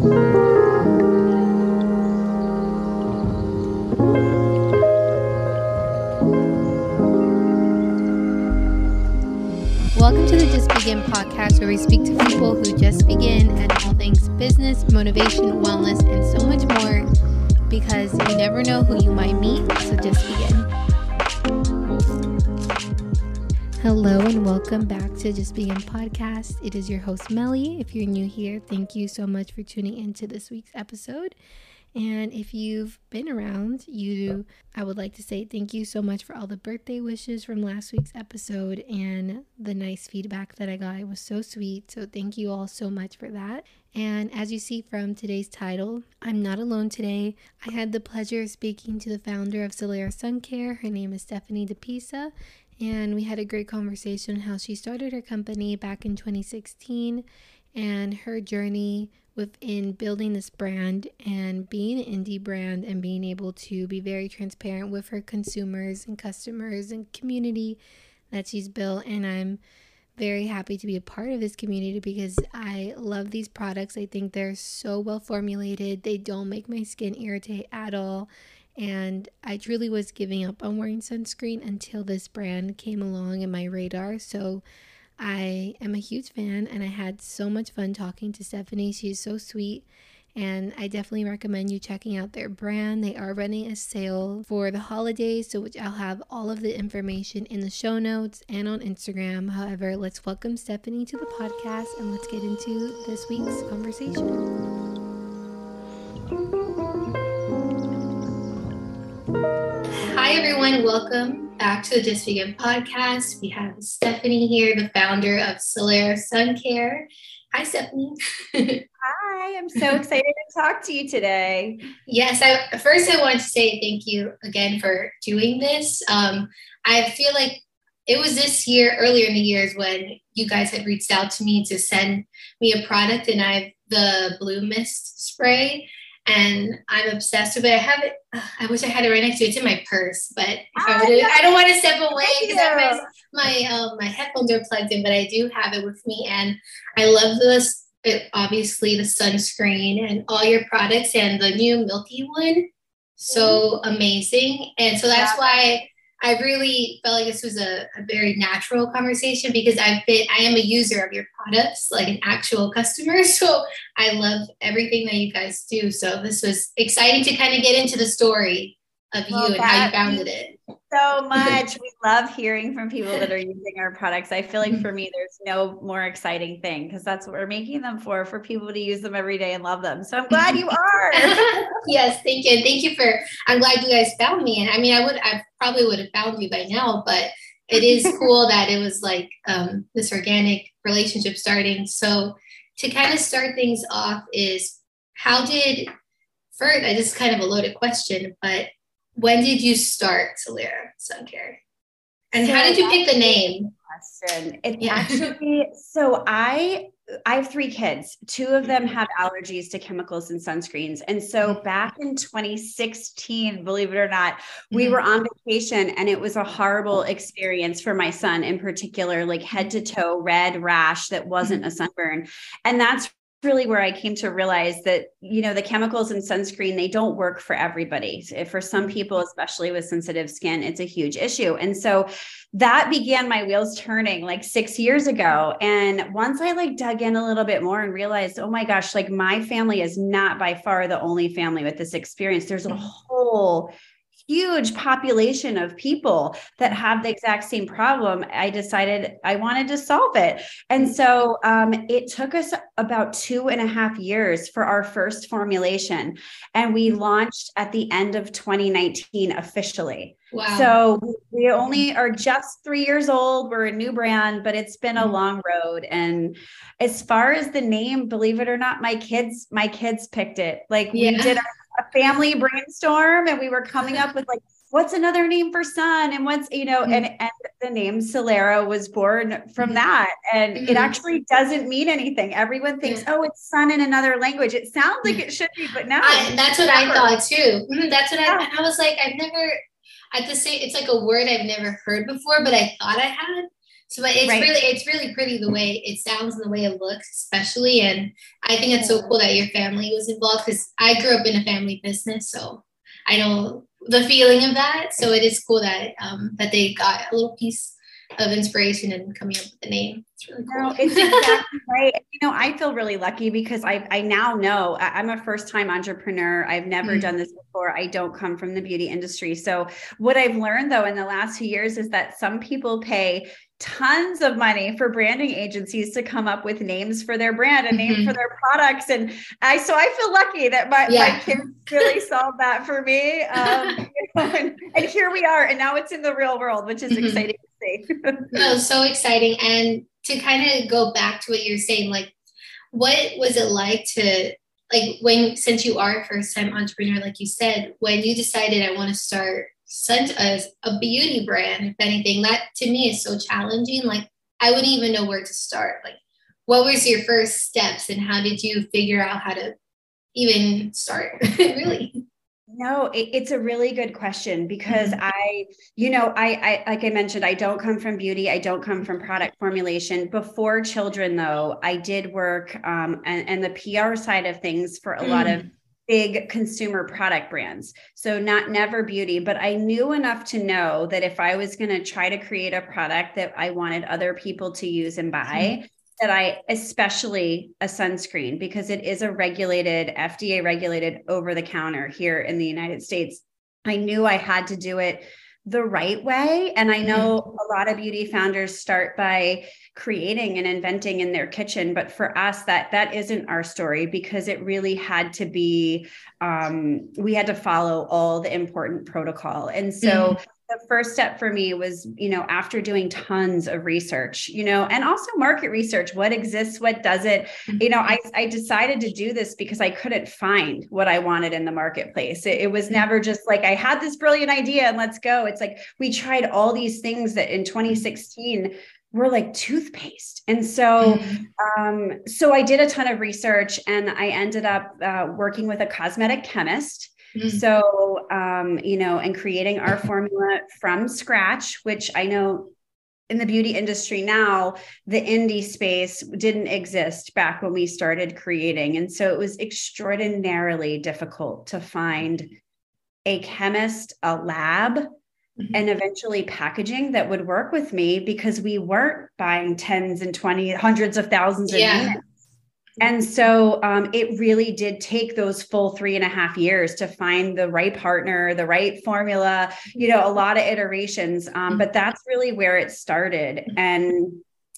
Welcome to the Just Begin podcast, where we speak to people who just begin at all things business, motivation, wellness, and so much more because you never know who you might meet, so just begin. Welcome back to Just Begin podcast. It is your host, Melly. If you're new here, thank you so much for tuning into this week's episode. And if you've been around, you I would like to say thank you so much for all the birthday wishes from last week's episode and the nice feedback that I got. It was so sweet. So thank you all so much for that. And as you see from today's title, I'm not alone today. I had the pleasure of speaking to the founder of Solara Sun Care. Her name is Stephanie DePisa, and we had a great conversation how she started her company back in 2016 and her journey within building this brand and being an indie brand and being able to be very transparent with her consumers and customers and community that she's built. And I'm very happy to be a part of this community because I love these products. I think they're so well formulated, they don't make my skin irritate at all. And I truly was giving up on wearing sunscreen until this brand came along in my radar. So I am a huge fan and I had so much fun talking to Stephanie. She's so sweet. And I definitely recommend you checking out their brand. They are running a sale for the holidays, so which I'll have all of the information in the show notes and on Instagram. However, let's welcome Stephanie to the podcast and let's get into this week's conversation. Hi, everyone. Welcome back to the Just Begin podcast. We have Stephanie here, the founder of Solara Sun Care. Hi, Stephanie. Hi, I'm so excited to talk to you today. Yes, I, first I want to say thank you again for doing this. Um, I feel like it was this year, earlier in the years, when you guys had reached out to me to send me a product, and I have the Blue Mist spray and I'm obsessed with it. I have it. I wish I had it right next to it. It's in my purse, but I, I, don't want to step away because my my, um, my headphones are plugged in. But I do have it with me, and I love this. It, obviously, the sunscreen and all your products, and the new Milky one, so mm-hmm. amazing. And so that's why I really felt like this was a, a, very natural conversation because I've been, I am a user of your products, like an actual customer. So I love everything that you guys do. So this was exciting to kind of get into the story of you well, and how you founded it so much. we love hearing from people that are using our products. I feel like for me, there's no more exciting thing because that's what we're making them for, for people to use them every day and love them. So I'm glad you are. yes, thank you. thank you for, I'm glad you guys found me. And I mean, I would, I probably would have found you by now, but it is cool that it was like um, this organic relationship starting. So to kind of start things off is how did, first, I just kind of a loaded question, but when did you start Solara Sun Care? And so how did you pick the name? Question. It yeah. actually so I I have three kids. Two of them have allergies to chemicals and sunscreens. And so mm-hmm. back in 2016, believe it or not, we mm-hmm. were on vacation and it was a horrible experience for my son in particular, like head to toe red rash that wasn't a sunburn. And that's really where I came to realize that, you know, the chemicals in sunscreen, they don't work for everybody. For some mm-hmm. people, especially with sensitive skin, it's a huge issue. And so that began my wheels turning like six years ago. And once I like dug in a little bit more and realized, oh my gosh, like my family is not by far the only family with this experience. There's a mm-hmm. whole huge population of people that have the exact same problem, I decided I wanted to solve it. And so um, it took us about two and a half years for our first formulation. And we launched at the end of 2019 officially. Wow. So we only are just three years old. We're a new brand, but it's been a mm-hmm. long road. And as far as the name, believe it or not, my kids, my kids picked it. Like yeah. we did our a family brainstorm and we were coming up with like what's another name for sun and what's you know mm-hmm. and and the name solara was born from mm-hmm. that and mm-hmm. it actually doesn't mean anything everyone thinks oh it's sun in another language it sounds like it should be but no I, that's what never. i thought too mm-hmm, that's what yeah. I, I was like i've never at the same it's like a word i've never heard before but i thought i had So it's right. really it's really pretty the way it sounds and the way it looks, especially. And I think it's so cool that your family was involved because I grew up in a family business, so I know the feeling of that. So it is cool that um, that they got a little piece of inspiration and coming up with the name. It's really cool. No, it's exactly right. You know, I feel really lucky because I I now know I'm a first time entrepreneur. I've never mm-hmm. done this before. I don't come from the beauty industry. So what I've learned though in the last few years is that some people pay tons of money for branding agencies to come up with names for their brand and mm-hmm. name for their products and i so i feel lucky that my, yeah. my kids really solved that for me um, and, and, here we are and now it's in the real world which is mm-hmm. exciting no, so exciting. And to kind of go back to what you're saying, like, what was it like to, like, when, since you are a first time entrepreneur, like you said, when you decided I want to start such us a beauty brand, if anything, that to me is so challenging. Like, I wouldn't even know where to start. Like, what was your first steps and how did you figure out how to even start? really? No, it, it's a really good question because mm-hmm. I, you know, I, I, like I mentioned, I don't come from beauty. I don't come from product formulation. Before children, though, I did work um, and, and the PR side of things for a mm. lot of mm. Big consumer product brands. So not never beauty, but I knew enough to know that if I was going to try to create a product that I wanted other people to use and buy, mm that I, especially a sunscreen, because it is a regulated, FDA regulated over the counter here in the United States. I knew I had to do it the right way. And I know mm-hmm. a lot of beauty founders start by creating and inventing in their kitchen. But for us, that that isn't our story because it really had to be, um, we had to follow all the important protocol. And so mm-hmm the first step for me was you know after doing tons of research you know and also market research what exists what doesn't. You know I, I decided to do this because i couldn't find what i wanted in the marketplace. It, it was mm-hmm. never just like i had this brilliant idea and let's go. It's like we tried all these things that in 2016 were like toothpaste. And so mm-hmm. um, so i did a ton of research and i ended up uh, working with a cosmetic chemist Mm-hmm. So, um, you know, and creating our formula from scratch, which I know in the beauty industry now, the indie space didn't exist back when we started creating. And so it was extraordinarily difficult to find a chemist, a lab, mm-hmm. and eventually packaging that would work with me because we weren't buying tens and twenty, hundreds of thousands of yeah. units and so um, it really did take those full three and a half years to find the right partner, the right formula, you know, a lot of iterations. Um, but that's really where it started. And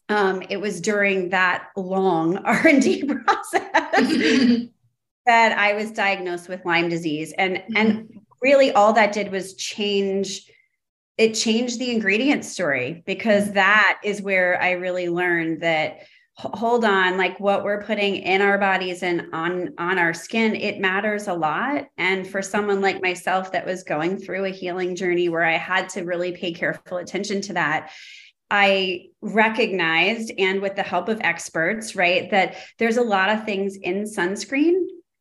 um, it was during that long R&D process that I was diagnosed with Lyme disease. And, mm-hmm. and really all that did was change it changed the ingredient story because that is where I really learned that hold on like what we're putting in our bodies and on on our skin it matters a lot. And for someone like myself that was going through a healing journey where i had to really pay careful attention to that I recognized, and with the help of experts, right, that there's a lot of things in sunscreen,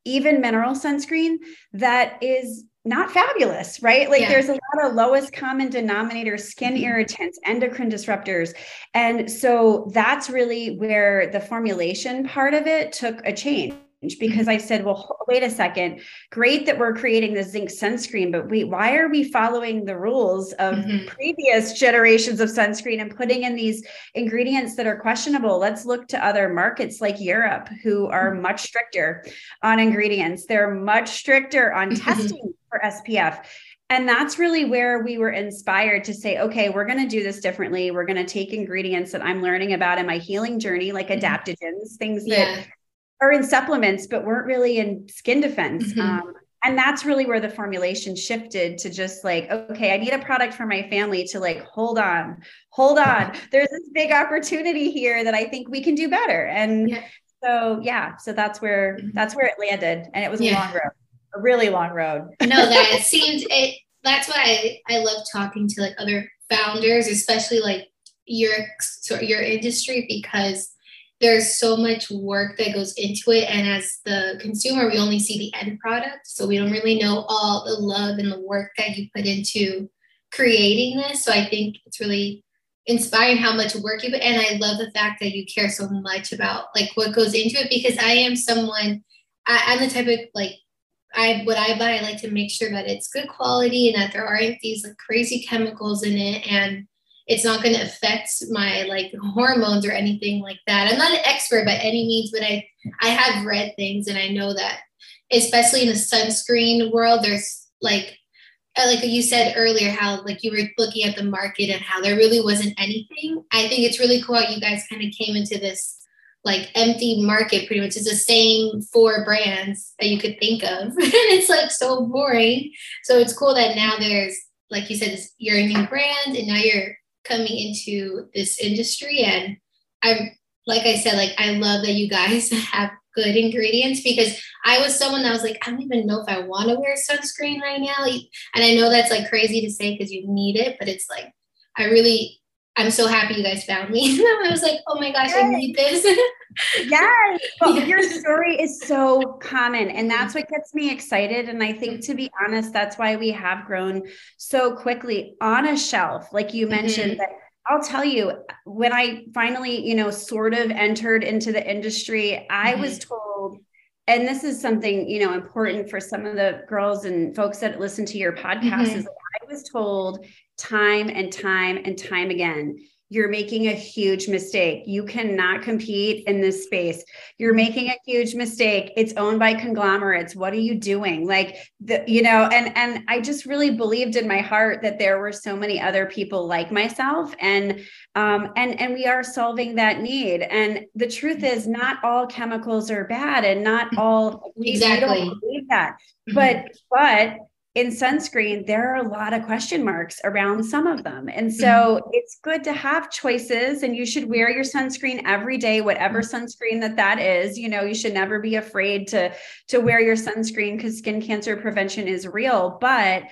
even mineral sunscreen, that is not fabulous, right? Like yeah. there's a lot of lowest common denominator skin mm-hmm. irritants, endocrine disruptors. And so that's really where the formulation part of it took a change because I said, well, wait a second. Great that we're creating the zinc sunscreen, but wait, why are we following the rules of mm-hmm. previous generations of sunscreen and putting in these ingredients that are questionable? Let's look to other markets like Europe, who are mm-hmm. much stricter on ingredients. They're much stricter on mm-hmm. testing for SPF. And that's really where we were inspired to say, okay, we're going to do this differently. We're going to take ingredients that I'm learning about in my healing journey, like mm-hmm. adaptogens, things that yeah are in supplements, but weren't really in skin defense. Mm-hmm. Um, and that's really where the formulation shifted to just like, okay, I need a product for my family to like, hold on, hold on. There's this big opportunity here that I think we can do better. And yeah. so, yeah, so that's where mm-hmm. that's where it landed, and it was yeah. a long road, a really long road. no, that seems it. That's why I I love talking to like other founders, especially like your your industry, because there's so much work that goes into it. And as the consumer we only see the end product. So we don't really know all the love and the work that you put into creating this. So i think it's really inspiring how much work you put. And i love the fact that you care so much about like what goes into it because i am someone I, i'm the type of like I what I buy, I like to make sure that it's good quality and that there aren't these like crazy chemicals in it, and it's not going to affect my like hormones or anything like that. I'm not an expert by any means, but I I have read things and I know that, especially in the sunscreen world, there's like uh, like you said earlier, how like you were looking at the market and how there really wasn't anything. I think it's really cool how you guys kind of came into this like empty market pretty much it's the same four brands that you could think of and it's like so boring so it's cool that now there's like you said you're a new brand and now you're coming into this industry and i'm like i said like i love that you guys have good ingredients because i was someone that was like i don't even know if i want to wear sunscreen right now and i know that's like crazy to say because you need it but it's like i really I'm so happy you guys found me. I was like, oh my gosh. I need this. yes. But your story is so common. And that's what gets me excited. And I think, to be honest, that's why we have grown so quickly on a shelf. Like you mentioned, mm-hmm. that I'll tell you, when I finally, you know, sort of entered into the industry, I mm-hmm. was told, and this is something, you know, important for some of the girls and folks that listen to your podcast, mm-hmm. is I was told time and time and time again. You're making a huge mistake. You cannot compete in this space. You're making a huge mistake. It's owned by conglomerates. What are you doing? Like the, you know, and and I just really believed in my heart that there were so many other people like myself, and um, and and we are solving that need. And the truth is, not all chemicals are bad, and not all exactly believe that. But but in sunscreen, there are a lot of question marks around some of them. And so mm-hmm. it's good to have choices and you should wear your sunscreen every day, whatever mm-hmm. sunscreen that that is. You know, you should never be afraid to, to wear your sunscreen because skin cancer prevention is real. But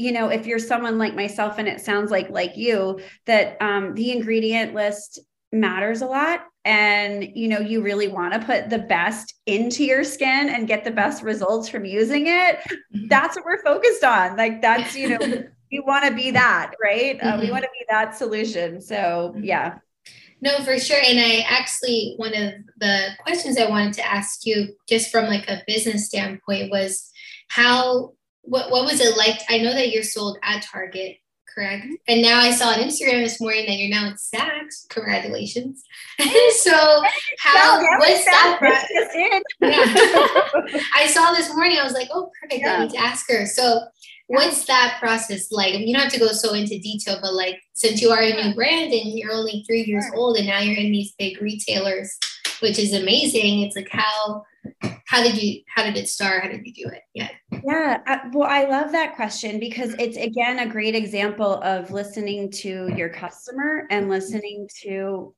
you know if you're someone like myself and it sounds like like you that um, the ingredient list matters a lot and you know you really want to put the best into your skin and get the best results from using it mm-hmm. that's what we're focused on like that's you know we want to be that right mm-hmm. uh, we mm-hmm. want to be that solution so mm-hmm. yeah no for sure and i actually one of the questions i wanted to ask you just from like a business standpoint was how what, what was it like i know that you're sold at target correct? And now I saw on Instagram this morning that you're now in Saks. Congratulations. so how what's that? yeah. I saw this morning, I was like, oh perfect. Yeah. I need to ask her. So what's that process like? I mean, you don't have to go so into detail, but like since you are a new brand and you're only three years old and now you're in these big retailers, which is amazing. It's like how how did you how did it start? How did you do it? Yeah. Yeah uh, well i love that question because it's again a great example of listening to your customer and listening to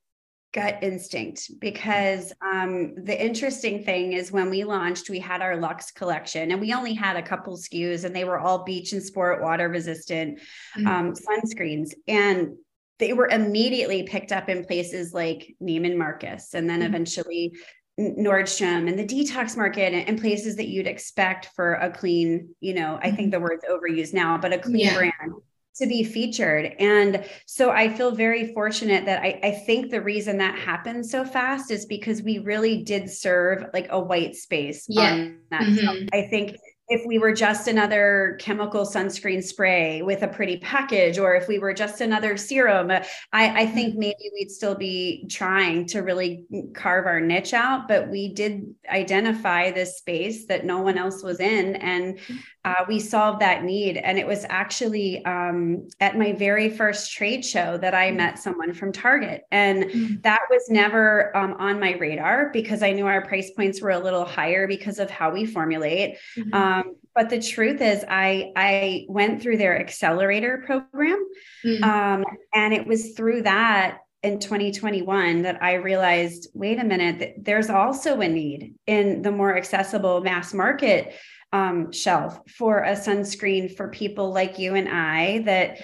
gut instinct because um, the interesting thing is when we launched we had our lux collection and we only had a couple skus and they were all beach and sport water resistant mm-hmm. um, sunscreens. And they were immediately picked up in places like Neiman Marcus and then mm-hmm. eventually Nordstrom and the detox market and, and, places that you'd expect for a clean, you know, I think mm-hmm. the word's overused now, but a clean yeah. brand to be featured. And so I feel very fortunate that I, I think the reason that happened so fast is because we really did serve like a white space. Yeah. Mm-hmm. I think if we were just another chemical sunscreen spray with a pretty package, or if we were just another serum, I, I, think mm-hmm. maybe we'd still be trying to really carve our niche out. But we did identify this space that no one else was in, and uh, we solved that need. And it was actually um, at my very first trade show that I mm-hmm. met someone from Target. And mm-hmm. that was never um, on my radar because I knew our price points were a little higher because of how we formulate. Mm-hmm. Um, um, but the truth is, I I went through their accelerator program, mm-hmm. um, and it was through that in 2021 that I realized, wait a minute, there's also a need in the more accessible mass market um, shelf for a sunscreen for people like you and I that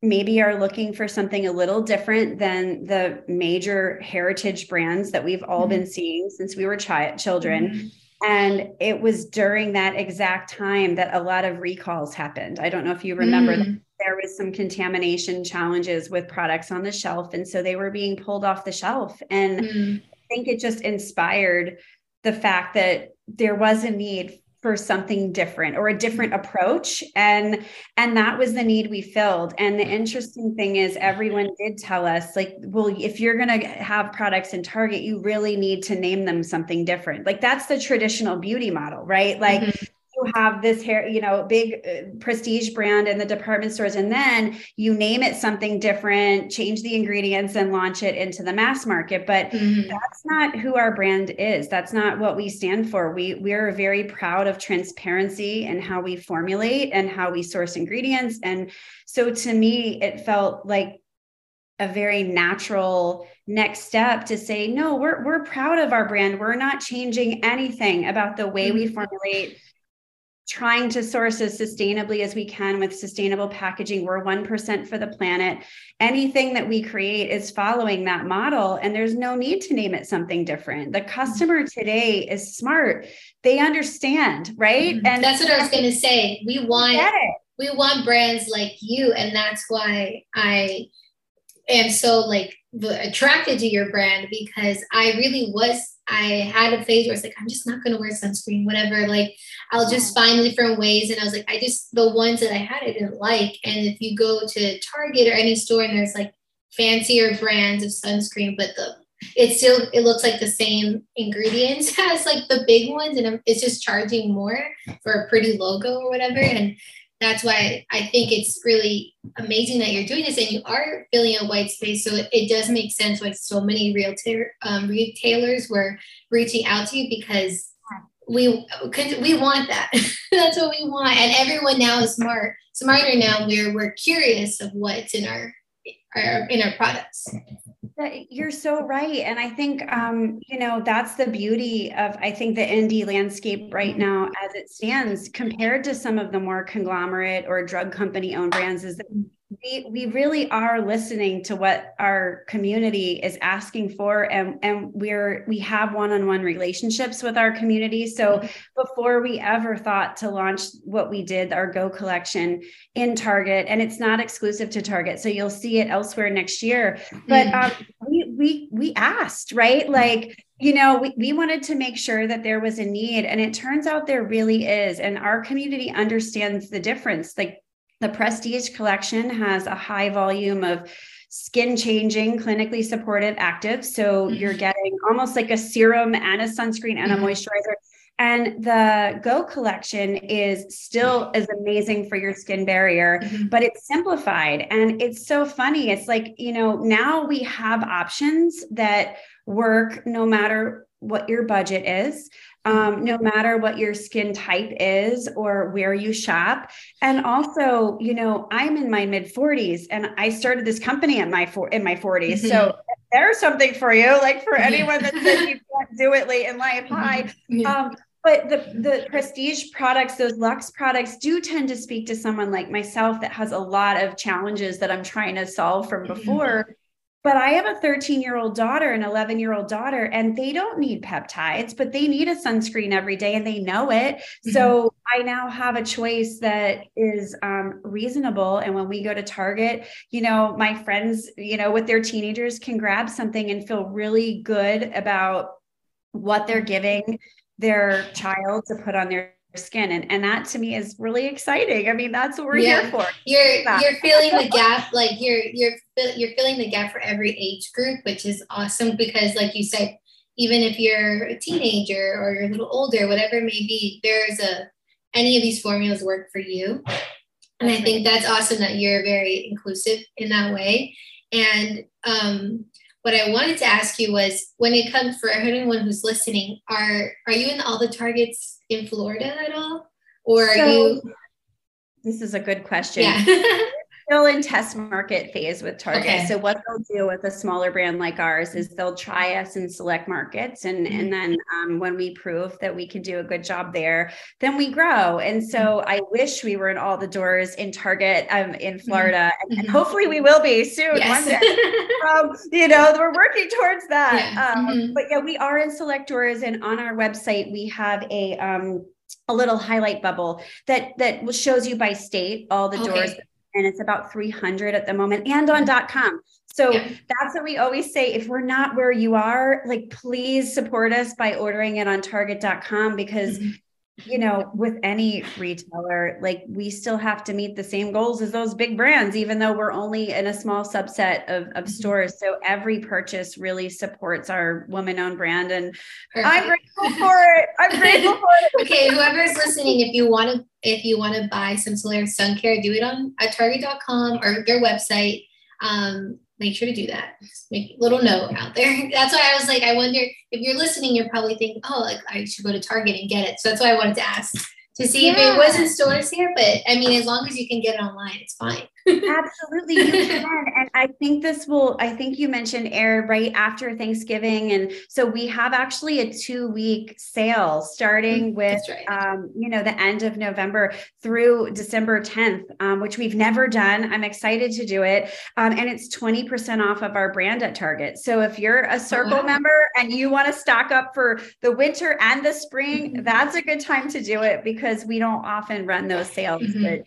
maybe are looking for something a little different than the major heritage brands that we've all mm-hmm. been seeing since we were chi- children. Mm-hmm and it was during that exact time that a lot of recalls happened. I don't know if you remember mm. there was some contamination challenges with products on the shelf. And so they were being pulled off the shelf. And mm. I think it just inspired the fact that there was a need for something different or a different approach and and that was the need we filled. And the interesting thing is everyone did tell us like well if you're going to have products in target you really need to name them something different. Like that's the traditional beauty model right? Like mm-hmm have this hair, you know, big uh, prestige brand in the department stores, and then you name it something different, change the ingredients, and launch it into the mass market. But mm-hmm. that's not who our brand is. That's not what we stand for. We we're very proud of transparency and how we formulate and how we source ingredients. And so to me, it felt like a very natural next step to say no we're we're proud of our brand we're not changing anything about the way we mm-hmm. formulate trying to source as sustainably as we can with sustainable packaging. We're 1% for the planet. Anything that we create is following that model, and there's no need to name it something different. The customer today is smart, they understand, right? Mm-hmm. And that's what I was going to say. We want. We want brands like you, and that's why I am so like attracted to your brand because I really was I had a phase where it's like, I'm just not gonna wear sunscreen, whatever. Like I'll just find different ways. And I was like, I just the ones that I had I didn't like. And if you go to Target or any store and there's like fancier brands of sunscreen, but the it still it looks like the same ingredients as like the big ones, and it's just charging more for a pretty logo or whatever. And that's why I think it's really amazing that you're doing this and you are filling a white space. So it, it does make sense why so many realtor, um, retailers were reaching out to you because we we want that. that's what we want. And everyone now is smart, smarter now. We're we're curious of what's in our, our in our products. You're so right. And I think, um, you know, that's the beauty of, I think, the indie landscape right now as it stands compared to some of the more conglomerate or drug company owned brands is that we, we really are listening to what our community is asking for and, and we're we have one-on-one relationships with our community. So before we ever thought to launch what we did our go collection in target and it's not exclusive to target so you'll see it elsewhere next year. But mm. um, we we we asked right? Like you know we, we wanted to make sure that there was a need and it turns out there really is and our community understands the difference. Like the Prestige collection has a high volume of skin changing, clinically supported actives. So mm-hmm. you're getting almost like a serum and a sunscreen and mm-hmm. a moisturizer. And the Go collection is still as amazing for your skin barrier, mm-hmm. but it's simplified. And it's so funny. It's like, you know, now we have options that work no matter what your budget is um, no matter what your skin type is or where you shop. And also, you know, I'm in my mid 40s and I started this company in my four in my 40s. Mm-hmm. So there's something for you, like for anyone that says you can't do it late in life. Hi. Mm-hmm. Um, but the the prestige products those luxe products do tend to speak to someone like myself that has a lot of challenges that i'm trying to solve from mm-hmm. before but I have a 13 year old daughter, an 11 year old daughter, and they don't need peptides, but they need a sunscreen every day and they know it. Mm-hmm. So I now have a choice that is um, reasonable. And when we go to Target, you know, my friends, you know, with their teenagers can grab something and feel really good about what they're giving their child to put on their skin and and that to me is really exciting. I mean that's what we're yeah. here for. You're you're filling the gap like you're you're you're filling the gap for every age group which is awesome because like you said even if you're a teenager or you're a little older whatever it may be there's a any of these formulas work for you. And i think that's awesome that you're very inclusive in that way. And um what I wanted to ask you was when it comes for anyone who's listening, are are you in all the targets in Florida at all? Or are so, you this is a good question. Yeah. still in test market phase with Target. Okay. So what they'll do with a smaller brand like ours is they'll try us in select markets, and mm-hmm. and then um, when we prove that we can do a good job there, then we grow. And so mm-hmm. I wish we were in all the doors in Target um, in mm-hmm. Florida, mm-hmm. and, hopefully we will be soon. Yes. One day. um, you know, we're working towards that. Yeah. Um, mm-hmm. But yeah, we are in select doors, and on our website we have a um, a little highlight bubble that that shows you by state all the okay. doors and it's about 300 at the moment and on .com. So yeah. that's what we always say. If we're not where you are, like please support us by ordering it on target.com because mm-hmm you know, with any retailer, like we still have to meet the same goals as those big brands, even though we're only in a small subset of, of mm-hmm. stores. So every purchase really supports our woman owned brand. And Perfect. I'm grateful for it. I'm grateful for it. okay. Whoever's listening, if you want to, if you want to buy some Solaris sun care, do it on at target.com or their website. Um, make sure to do that. Just make a little note out there. That's why I was like, I wonder if you're listening, you're probably thinking, oh, like I should go to Target and get it. So that's why I wanted to ask to see yeah. if it was in stores here. But I mean, as long as you can get it online, it's fine. Absolutely, you can. And I think this will, I think you mentioned air right after Thanksgiving. And so we have actually a two week sale starting mm, with, right. um, you know, the end of November through December 10th, um, which we've never done. I'm excited to do it. Um, and it's 20% off of our brand at Target. So if you're a circle wow. member and you want to stock up for the winter and the spring, mm-hmm. that's a good time to do it because we don't often run those sales. Mm-hmm. But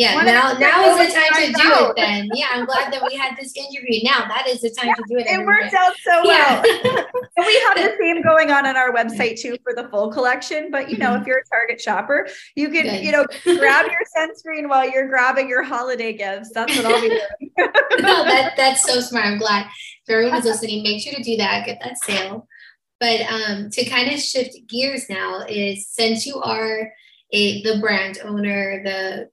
yeah, now now is the time to do it then. Yeah, I'm glad that we had this interview. Now that is the time yeah, to do it. It worked out so well. Yeah. we have the same going on on our website too for the full collection. But you know, mm-hmm. if you're a Target shopper, you can, Good. you know, grab your sunscreen while you're grabbing your holiday gifts. That's what I'll be doing. no, that that's so smart. I'm glad. If everyone who's listening, make sure to do that, get that sale. But um, to kind of shift gears now is since you are a the brand owner, the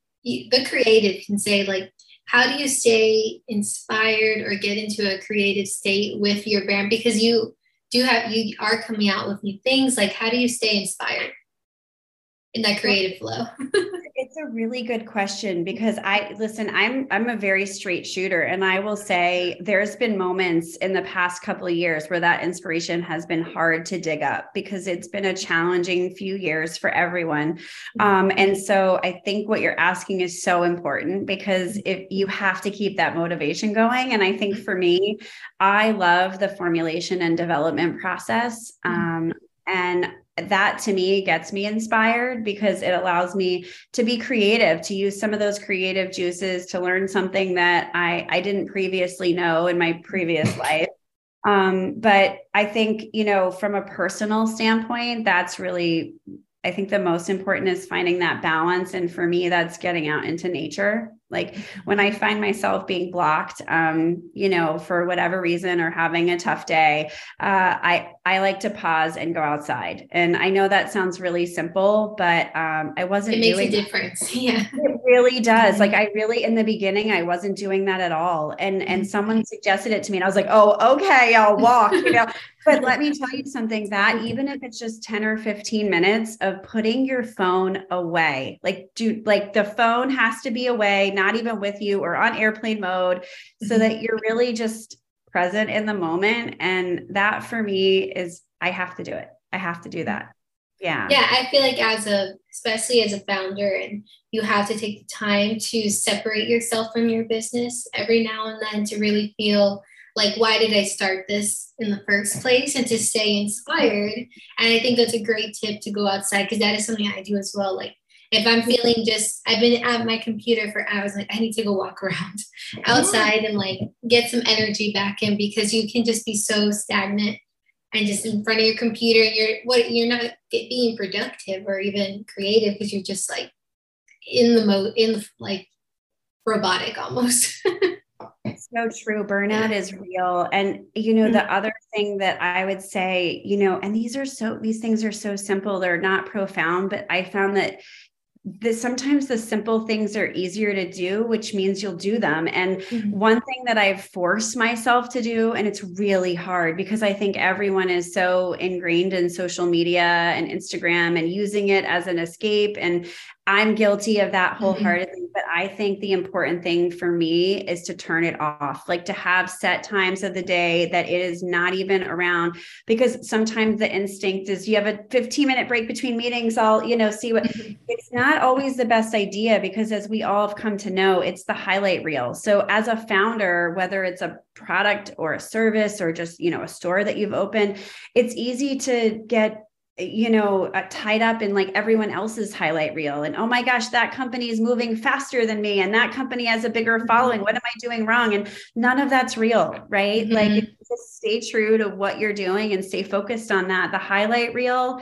the creative can say like how do you stay inspired or get into a creative state with your brand? Because you do have you are coming out with new things. Like how do you stay inspired in that creative flow. it's a really good question because i listen i'm i'm a very straight shooter and i will say there's been moments in the past couple of years where that inspiration has been hard to dig up because it's been a challenging few years for everyone. Um, and so i think what you're asking is so important because if you have to keep that motivation going. And i think for me i love the formulation and development process um, and that to me gets me inspired because it allows me to be creative to use some of those creative juices to learn something that i i didn't previously know in my previous life. Um, but i think you know from a personal standpoint that's really i think the most important is finding that balance. And for me that's getting out into nature like when I find myself being blocked, um, you know, for whatever reason or having a tough day, uh, I I like to pause and go outside. And I know that sounds really simple, but um, I wasn't. It makes a difference. Yeah, it really does. Like I really, in the beginning, I wasn't doing that at all. And and mm-hmm. someone suggested it to me, and I was like, oh, okay, I'll walk. You know, but let me tell you something. That even if it's just ten or fifteen minutes of putting your phone away, like do like the phone has to be away not even with you or on airplane mode so mm-hmm. that you're really just present in the moment and that for me is i have to do it i have to do that yeah. Yeah i feel like as a especially as a founder and you have to take the time to separate yourself from your business every now and then to really feel like why did i start this in the first place? And to stay inspired. And i think that's a great tip to go outside because that is something i do as well. Like if I'm feeling just, I've been at my computer for hours, like I need to go walk around outside and like get some energy back in because you can just be so stagnant and just in front of your computer you're what you're not being productive or even creative because you're just like in the mode in the like robotic almost. so true. Burnout is real. And, you know, the mm-hmm. other thing that I would say, you know, and these are so, these things are so simple, they're not profound, but I found that the, sometimes the simple things are easier to do, which means you'll do them. And mm-hmm. one thing that I've forced myself to do, and it's really hard because I think everyone is so ingrained in social media and Instagram and using it as an escape. And I'm guilty of that mm-hmm. wholeheartedly, mm-hmm. but I think the important thing for me is to turn it off, like to have set times of the day that it is not even around because sometimes the instinct is you have a 15 minute break between meetings. I'll, you know, see what mm-hmm. it's not always the best idea because as we all have come to know, it's the highlight reel. So as a founder, whether it's a product or a service or just, you know, a store that you've opened, it's easy to get you know uh, tied up in like everyone else's highlight reel and oh my gosh that company is moving faster than me and that company has a bigger following. What am i doing wrong? And none of that's real right? Mm-hmm. like just stay true to what you're doing and stay focused on that the highlight reel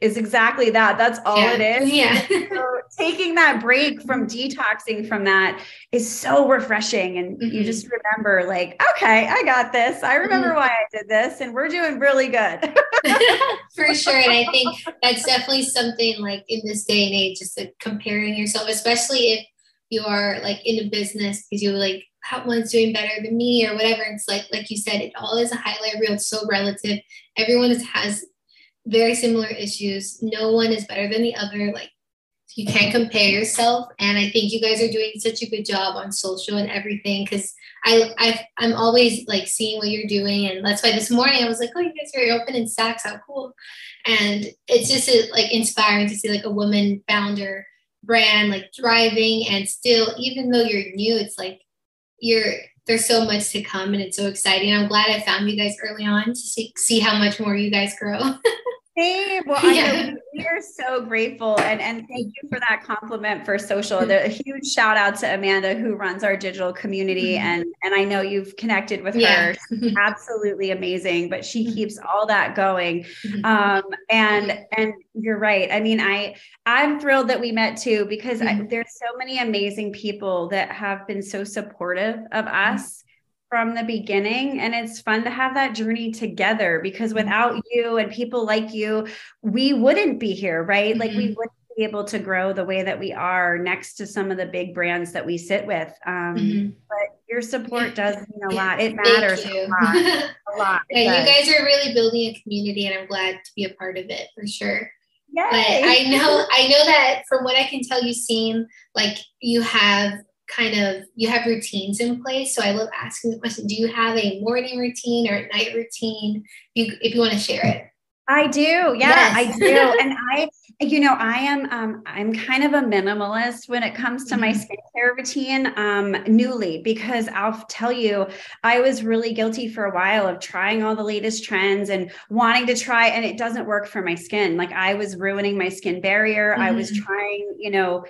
is exactly that. That's all yeah. it is. Yeah. so taking that break from detoxing from that is so refreshing. And mm-hmm. you just remember, like, okay, I got this. I remember mm-hmm. why I did this, and we're doing really good. For sure. And I think that's definitely something like in this day and age, just like comparing yourself, especially if you are like in a business because you're like, how one's doing better than me or whatever. It's like, like you said, it all is a highlight reel. It's so relative. Everyone has very similar issues. No one is better than the other. Like you can't compare yourself. And I think you guys are doing such a good job on social and everything because I, I I'm always like seeing what you're doing. And that's why this morning I was like, oh, you guys are open in Saks. How cool. And it's just a, like inspiring to see like a woman founder brand like thriving and still, even though you're new, it's like you're there's so much to come and it's so exciting. I'm glad I found you guys early on to see, see how much more you guys grow. Well, know we are so grateful and, and thank you for that compliment for social. A huge shout out to Amanda who runs our digital community mm-hmm. and and I know you've connected with yeah. her. absolutely amazing, but she mm-hmm. keeps all that going. Mm-hmm. Um, and and you're right. I mean, I I'm thrilled that we met too because I, there's so many amazing people that have been so supportive of us from the beginning and it's fun to have that journey together because mm-hmm. without you and people like you we wouldn't be here right mm-hmm. like we mm-hmm. wouldn't be able to grow the way that we are next to some of the big brands that we sit with um, mm-hmm. but your support does mean a lot it matters a lot, a lot. yeah, you guys are really building a community and i'm glad to be a part of it for sure Yay. But I know I know that from what I can tell you seem like you have kind of you have routines in place so i love asking the question do you have a morning routine or a night routine if you, if you want to share it i do yeah yes. i do and i you know i am um, i'm kind of a minimalist when it comes to my mm-hmm. skincare routine um, newly because i'll tell you i was really guilty for a while of trying all the latest trends and wanting to try and it doesn't work for my skin like i was ruining my skin barrier mm-hmm. i was mm-hmm. trying you know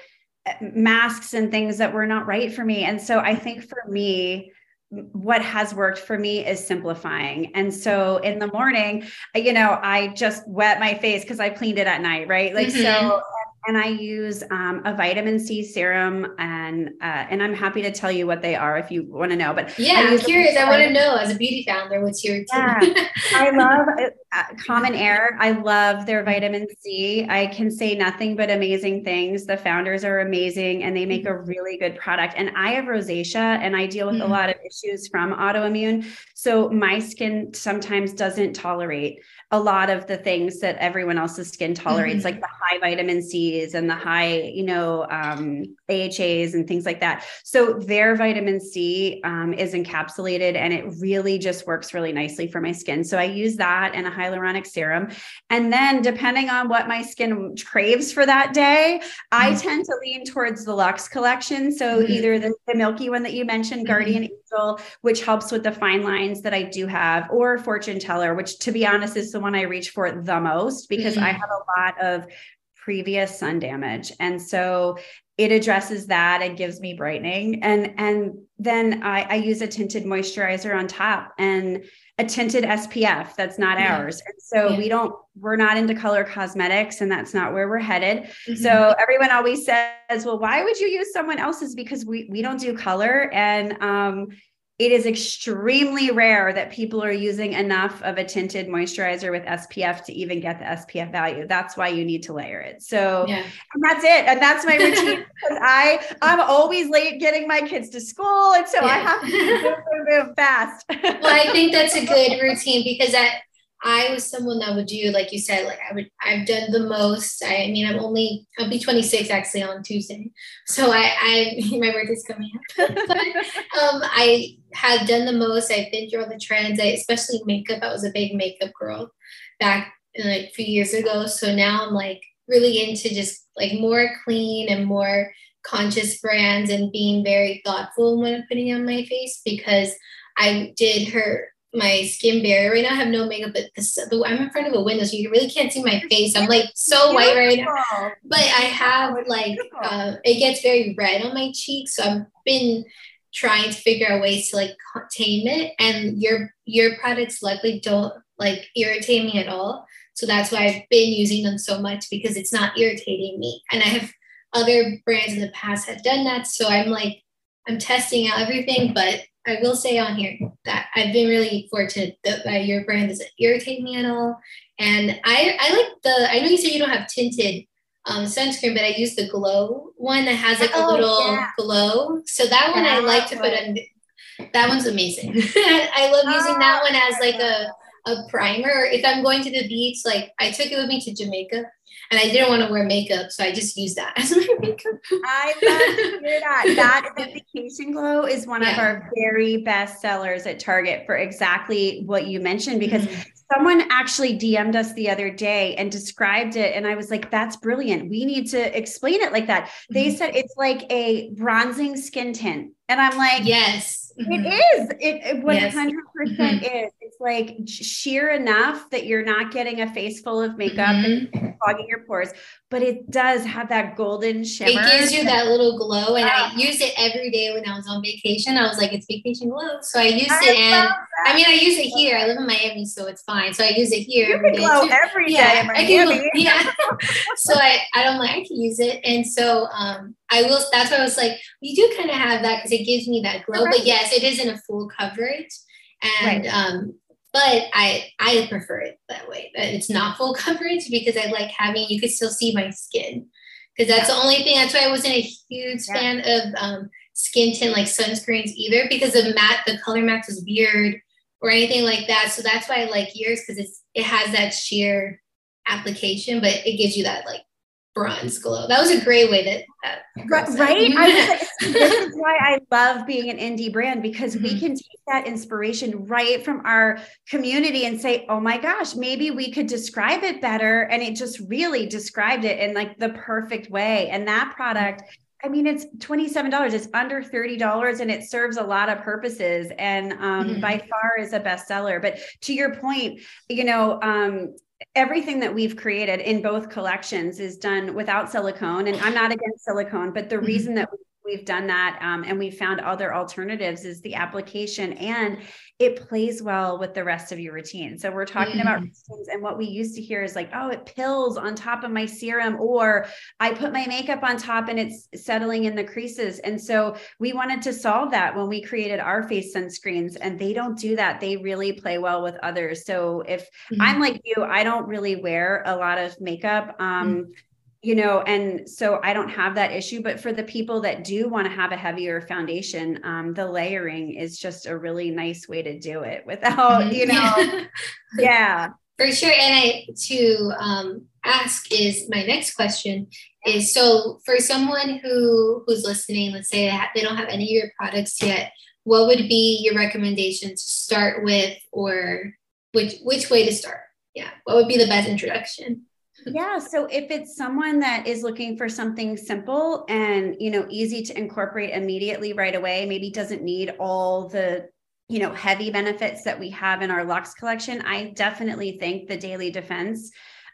masks and things that were not right for me. And so I think for me, what has worked for me is simplifying. And so in the morning, you know, I just wet my face because I cleaned it at night, right? Like, mm-hmm. so and I use um, a vitamin C serum, and uh, and I'm happy to tell you what they are if you want to know. But yeah, I'm curious. I want to know as a beauty founder what's your yeah, I love uh, Common Heir. I love their vitamin C. I can say nothing but amazing things. The founders are amazing, and they make a mm-hmm. really good product. And I have rosacea, and I deal with mm-hmm. a lot of issues from autoimmune. So my skin sometimes doesn't tolerate a lot of the things that everyone else's skin tolerates, mm-hmm. like the high vitamin C's and the high, you know, um, AHAs and things like that. So their vitamin C um, is encapsulated and it really just works really nicely for my skin. So I use that and a hyaluronic serum. And then depending on what my skin craves for that day, mm-hmm. I tend to lean towards the Luxe collection. So mm-hmm. either the, the, milky one that you mentioned, mm-hmm. Guardian Angel, which helps with the fine lines that I do have, or Fortune Teller, which to be honest is the one I reach for the most because I mm-hmm. have a lot of previous sun damage. And so it addresses that and gives me brightening. And, and then I, I use a tinted moisturizer on top and a tinted SPF that's not yeah. ours. And so yeah. we don't, we're not into color cosmetics and that's not where we're headed. Mm-hmm. So everyone always says, well, why would you use someone else's? Because we, we don't do color. And, um, it is extremely rare that people are using enough of a tinted moisturizer with SPF to even get the SPF value. That's why you need to layer it. So, yeah. and that's it. And that's my routine because I I'm always late getting my kids to school, and so yeah. I have to move, move, move fast. well, I think that's a good routine because that I was someone that would do, like you said, like I would, I've done the most. I, I mean, I'm only, I'll be 26 actually on Tuesday. So I, I, my birthday's coming up. but, um, I have done the most. I've been through all the trends, I, especially makeup. I was a big makeup girl back like a few years ago. So now I'm like really into just like more clean and more conscious brands and being very thoughtful when I'm putting on my face because I did her my skin barrier right now. I have no makeup, but the, the, I'm in front of a window, so you really can't see my face. I'm like so white right now. But I have like uh, it gets very red on my cheeks, so I've been trying to figure out ways to like tame it. And your your products luckily don't like irritate me at all. So that's why I've been using them so much because it's not irritating me. And I have other brands in the past have done that. So I'm like, I'm testing out everything, but I will say on here that I've been really fortunate that, that your brand doesn't irritate me at all. And I, I like the, I know you said you don't have tinted um, sunscreen, but I use the glow one that has like a oh, little yeah. glow. So that one yeah, I like to put on. That one's amazing. I love using that one as like a, a primer. If I'm going to the beach, like I took it with me to Jamaica and I didn't want to wear makeup, so I just used that as my makeup. I love to hear that. That the vacation glow is one yeah. of our very best sellers at Target for exactly what you mentioned because mm-hmm. someone actually DM'd us the other day and described it, and I was like, "That's brilliant. We need to explain it like that." Mm-hmm. They said it's like a bronzing skin tint, and I'm like, "Yes." Mm-hmm. It is. It, 100% mm-hmm. is. It's like sheer enough that you're not getting a face full of makeup mm-hmm. and fogging your pores, but it does have that golden shimmer. It gives you that little glow. And I use it every day when I was on vacation. I was like, it's vacation glow. So I use it. And I mean, I use it here. I live in Miami, so it's fine. So I use it here you every day. Glow too. every yeah, day I can, yeah. so I, I don't like, I can use it. And so um, I will, that's why I was like, you do kind of have that because it gives me that glow. Right. But yes, it isn't a full coverage. And right. um, but I I prefer it that way that it's not full coverage because I like having you could still see my skin because that's yeah. the only thing that's why I wasn't a huge yeah. fan of um, skin tint like sunscreens either because the matte the color match was weird or anything like that so that's why I like yours because it's it has that sheer application but it gives you that like bronze glow. That was a great way to right. right? I like, this is why I love being an indie brand because mm-hmm. we can take that inspiration right from our community and say, oh my gosh, maybe we could describe it better. And it just really described it in like the perfect way. And that product. I mean, it's $27. It's under $30 and it serves a lot of purposes and um, mm-hmm. by far is a bestseller. But to your point, you know, um, everything that we've created in both collections is done without silicone and i'm not against silicone but the mm-hmm. reason that we've done that um, and we found other alternatives is the application and it plays well with the rest of your routine. So we're talking mm-hmm. about routines and what we used to hear is like oh it pills on top of my serum or i put my makeup on top and it's settling in the creases. And so we wanted to solve that when we created our face sunscreens and they don't do that. They really play well with others. So if mm-hmm. i'm like you i don't really wear a lot of makeup um, mm-hmm you know and so i don't have that issue but for the people that do want to have a heavier foundation um, the layering is just a really nice way to do it without mm-hmm. you know. Yeah. For sure and i to um, ask is my next question is so for someone who who's listening let's say they don't have any of your products yet what would be your recommendation to start with or which which way to start? Yeah what would be the best introduction yeah so if it's someone that is looking for something simple and you know easy to incorporate immediately right away maybe doesn't need all the you know heavy benefits that we have in our luxe collection i definitely think the daily defense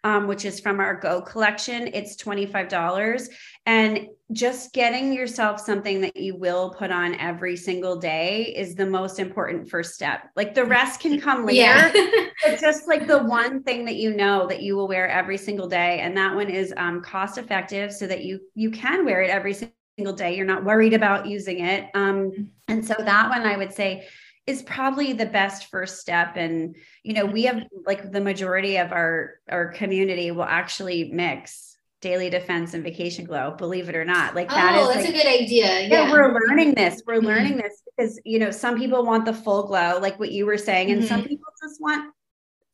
um, which is from our Go collection. It's $25. And just getting yourself something that you will put on every single day is the most important first step. Like the rest can come later, yeah. but just like the one thing that you know that you will wear every single day. And that one is um, cost effective so that you you can wear it every single day. You're not worried about using it. Um, and so that one I would say is probably the best first step and you know we have like the majority of our our community will actually mix daily defense and vacation glow believe it or not like that oh, is that's like, a good idea yeah. yeah. we're learning this we're mm-hmm. learning this because you know some people want the full glow like what you were saying and mm-hmm. some people just want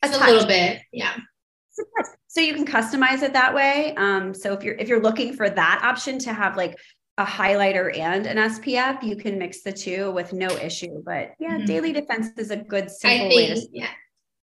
a, a little bit yeah so you can customize it that way um, so if you're if you're looking for that option to have like a highlighter and an SPF, you can mix the two with no issue. But yeah, mm-hmm. daily defense is a good simple think, way to yeah.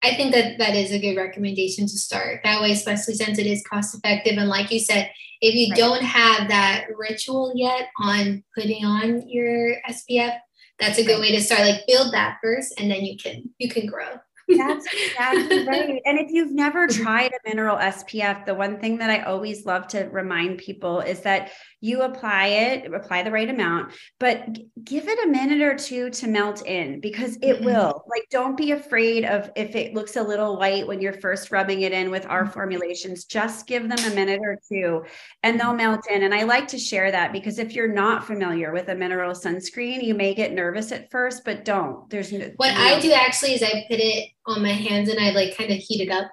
I think that that is a good recommendation to start that way, especially since it is cost effective. And like you said, if you right. don't have that ritual yet on putting on your SPF, that's a good way to start. Like build that first, and then you can you can grow. That's exactly right. And if you've never tried a mineral SPF, the one thing that I always love to remind people is that you apply it, apply the right amount, but give it a minute or two to melt in because it mm-hmm. will. Like, don't be afraid of if it looks a little white when you're first rubbing it in with our mm-hmm. formulations. Just give them a minute or two and they'll melt in. And I like to share that because if you're not familiar with a mineral sunscreen, you may get nervous at first, but don't. There's no, what no. I do actually is I put it on my hands and I like kind of heat it up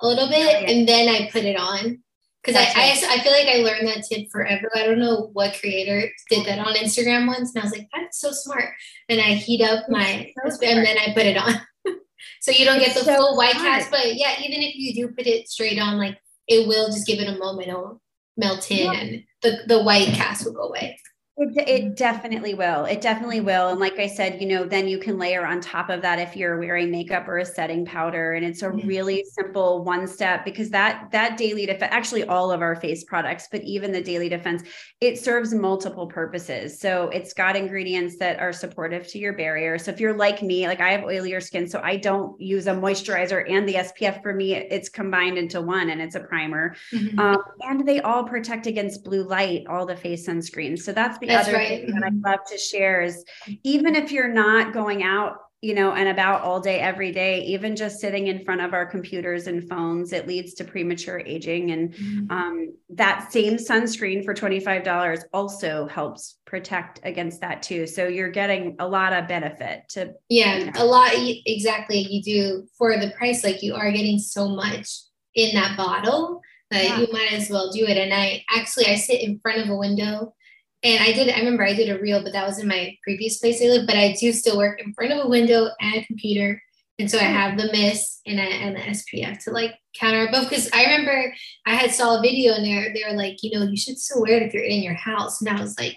a little bit oh, yeah. and then I put it on. Because I, I, I feel like I learned that tip forever. I don't know what creator did that on Instagram once. And I was like, that's so smart. And I heat up my, so and then I put it on. so you don't it's get the so full white smart. cast. But yeah, even if you do put it straight on, like it will just give it a moment. It'll melt in yeah. and the, the white cast will go away. It, it definitely will. It definitely will. And like I said, you know, then you can layer on top of that if you're wearing makeup or a setting powder. And it's a really simple one step because that that daily defense, actually all of our face products, but even the daily defense, it serves multiple purposes. So it's got ingredients that are supportive to your barrier. So if you're like me, like I have oilier skin, so I don't use a moisturizer and the SPF for me, it's combined into one and it's a primer. Mm-hmm. Um, and they all protect against blue light, all the face sunscreens. So that's the That's other right. thing that I mm-hmm. love to share is even if you're not going out you know, and about all day, every day, even just sitting in front of our computers and phones, it leads to premature aging. And mm-hmm. um, that same sunscreen for $25 also helps protect against that too. So you're getting a lot of benefit to. Yeah, you know. a lot. Exactly. You do for the price, like you are getting so much in that bottle that yeah. you might as well do it. And I actually, I sit in front of a window and I did, I remember I did a reel, but that was in my previous place I live. But I do still work in front of a window and a computer. And so I hmm. have the mist and, a, and the SPF to like counter both. Because I remember I had saw a video and they're they're like, you know, you should still wear it if you're in your house. And I was like,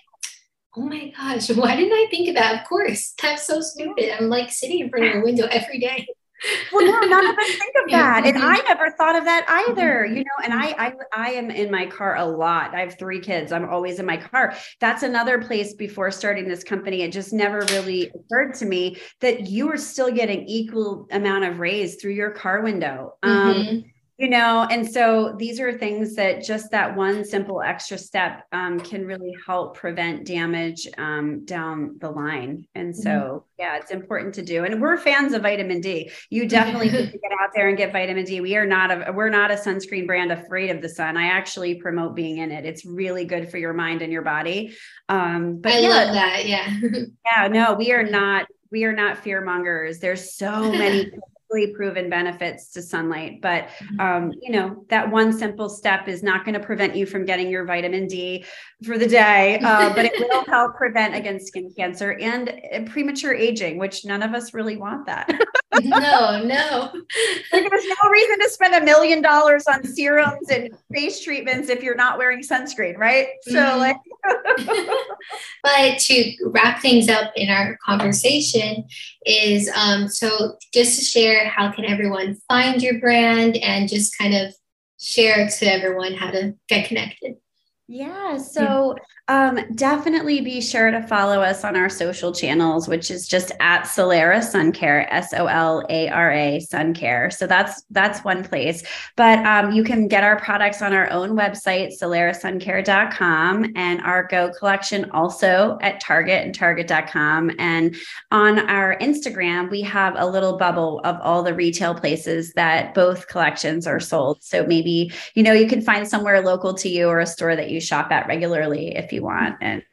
oh my gosh, why didn't I think of that? Of course, that's so stupid. I'm like sitting in front of a window every day well, no, none of us think of that. And I never thought of that either, mm-hmm. you know, and I, I, I am in my car a lot. I have three kids. I'm always in my car. That's another place before starting this company. It just never really occurred to me that you are still getting equal amount of rays through your car window. Um, mm-hmm. You know and so these are things that just that one simple extra step um, can really help prevent damage um, down the line. And so mm-hmm. yeah it's important to do. And we're fans of vitamin d. You definitely need to get out there and get vitamin d. We are not a we're not a sunscreen brand afraid of the sun. I actually promote being in it. It's really good for your mind and your body. Um but i yeah, love that yeah. Yeah no we are not we are not fear mongers. There's so many proven benefits to sunlight but mm-hmm. um, you know that one simple step is not going to prevent you from getting your vitamin d for the day uh, but it will help prevent against skin cancer and uh, premature aging which none of us really want that no no there's no reason to spend a million dollars on serums and face treatments if you're not wearing sunscreen right so mm-hmm. like but to wrap things up in our conversation is um, so just to share how can everyone find your brand and just kind of share to everyone how to get connected yeah. So um, definitely be sure to follow us on our social channels, which is just at Solara Sun Care, S O L A R A Sun Care. So that's that's one place. But um, you can get our products on our own website, solarasuncare.com, and our Go collection also at Target and Target.com. And on our Instagram, we have a little bubble of all the retail places that both collections are sold. So maybe you know you can find somewhere local to you or a store that you shop at regularly if you want. And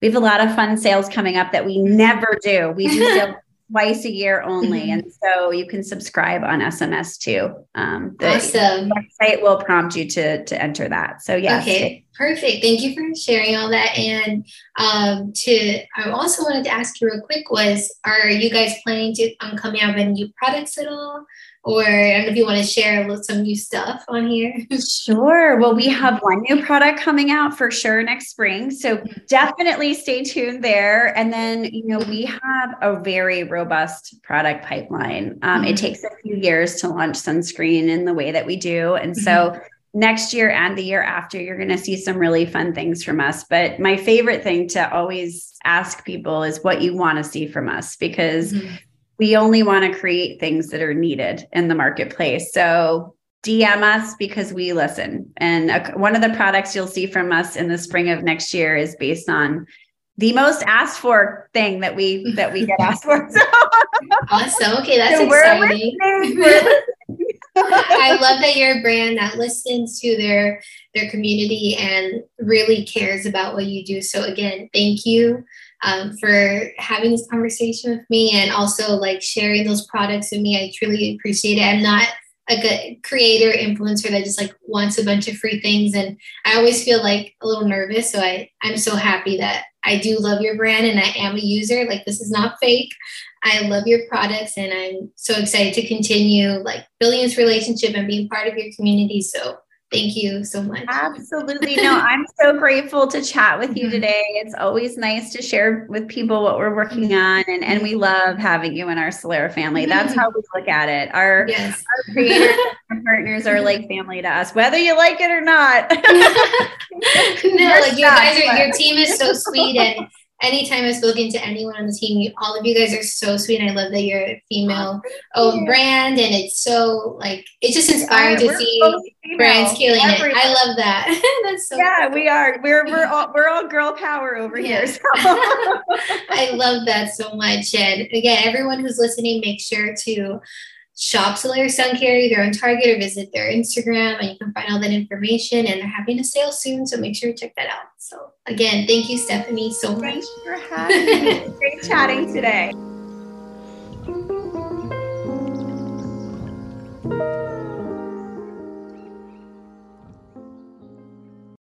we have a lot of fun sales coming up that we never do. We do sales twice a year only. Mm-hmm. And so you can subscribe on SMS too. Um, the awesome. website will prompt you to, to enter that. So yeah. Okay, perfect. Thank you for sharing all that. And um, to, I also wanted to ask you real quick was, are you guys planning to um, coming out with new products at all? Or I don't know if you want to share some new stuff on here. sure. Well, we have one new product coming out for sure next spring. So definitely stay tuned there. And then, you know, we have a very robust product pipeline. Um, mm-hmm. It takes a few years to launch sunscreen in the way that we do. And so, mm-hmm next year and the year after, you're going to see some really fun things from us. But my favorite thing to always ask people is what you want to see from us because mm-hmm. We only want to create things that are needed in the marketplace. So DM us because we listen. And a, one of the products you'll see from us in the spring of next year is based on the most asked for thing that we that we get asked for. So awesome. Okay, that's so exciting. I love that you're a brand that listens to their their community and really cares about what you do. So again, thank you um, for having this conversation with me and also like sharing those products with me. I truly appreciate it. I'm not a good creator influencer that just like wants a bunch of free things and i always feel like a little nervous so i i'm so happy that i do love your brand and i am a user like this is not fake i love your products and i'm so excited to continue like building this relationship and being part of your community so Thank you so much. Absolutely. No, I'm so grateful to chat with you mm-hmm. today. It's always nice to share with people what we're working mm-hmm. on. And, and we love having you in our Solara family. That's how we look at it. Our, yes. our creators and partners are like family to us, whether you like it or not. no, like you guys are, your team is so sweet and anytime I've spoken to anyone on the team, all of you guys are so sweet. And I love that you're a female owned oh, brand. And it's so like, it's just inspiring to see brands killing Everything. it. I love that. That's so Yeah, cool. we are. We're, we're all, we're all girl power over yeah. here. So. I love that so much. And again, everyone who's listening, make sure to shop Solara Sun Care either on Target or visit their Instagram, and you can find all that information. And they're having a sale soon, so make sure to check that out. So again, thank you, Stephanie, so much. Thanks for having me. Great chatting today.